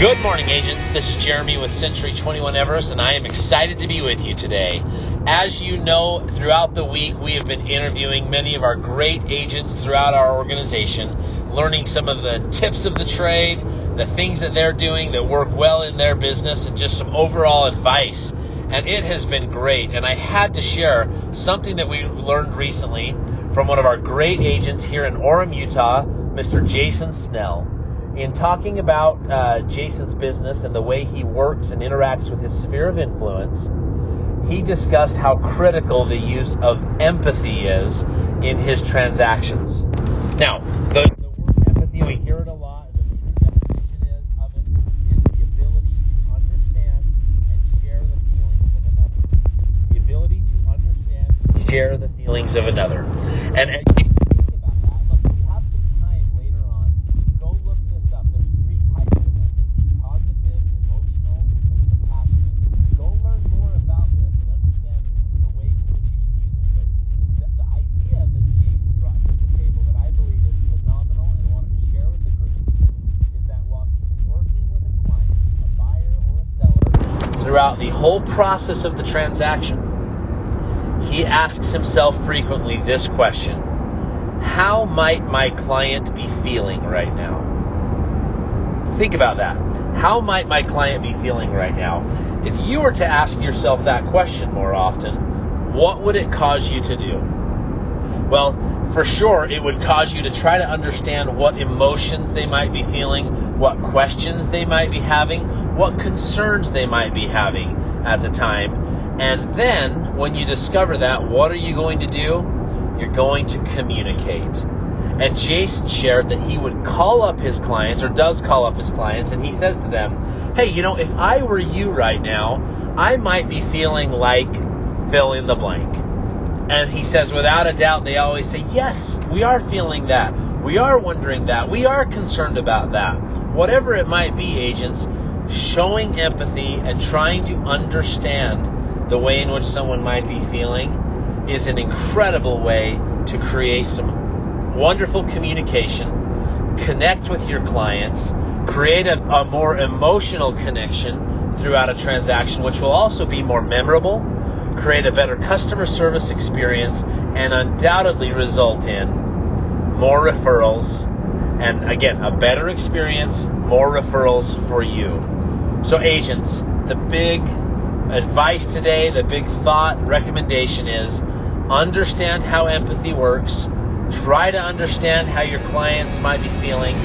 Good morning, agents. This is Jeremy with Century 21 Everest, and I am excited to be with you today. As you know, throughout the week, we have been interviewing many of our great agents throughout our organization, learning some of the tips of the trade, the things that they're doing that work well in their business, and just some overall advice. And it has been great. And I had to share something that we learned recently from one of our great agents here in Orem, Utah, Mr. Jason Snell in talking about uh, Jason's business and the way he works and interacts with his sphere of influence, he discussed how critical the use of empathy is in his transactions. Now, the, the word empathy, we hear it a lot. The true definition is of it is the ability to understand and share the feelings of another. The ability to understand and share the feelings of another. And, throughout the whole process of the transaction, he asks himself frequently this question How might my client be feeling right now? Think about that. How might my client be feeling right now? If you were to ask yourself that question more often, what would it cause you to do? Well, for sure, it would cause you to try to understand what emotions they might be feeling, what questions they might be having, what concerns they might be having at the time. And then, when you discover that, what are you going to do? You're going to communicate. And Jason shared that he would call up his clients, or does call up his clients, and he says to them, Hey, you know, if I were you right now, I might be feeling like fill in the blank. And he says, without a doubt, they always say, Yes, we are feeling that. We are wondering that. We are concerned about that. Whatever it might be, agents, showing empathy and trying to understand the way in which someone might be feeling is an incredible way to create some wonderful communication, connect with your clients, create a, a more emotional connection throughout a transaction, which will also be more memorable, create a better customer service experience, and undoubtedly result in more referrals and again, a better experience, more referrals for you. So, agents, the big advice today, the big thought recommendation is understand how empathy works, try to understand how your clients might be feeling,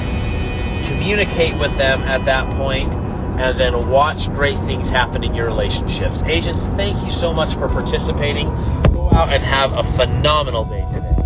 communicate with them at that point, and then watch great things happen in your relationships. Agents, thank you so much for participating. Go out and have a phenomenal day today.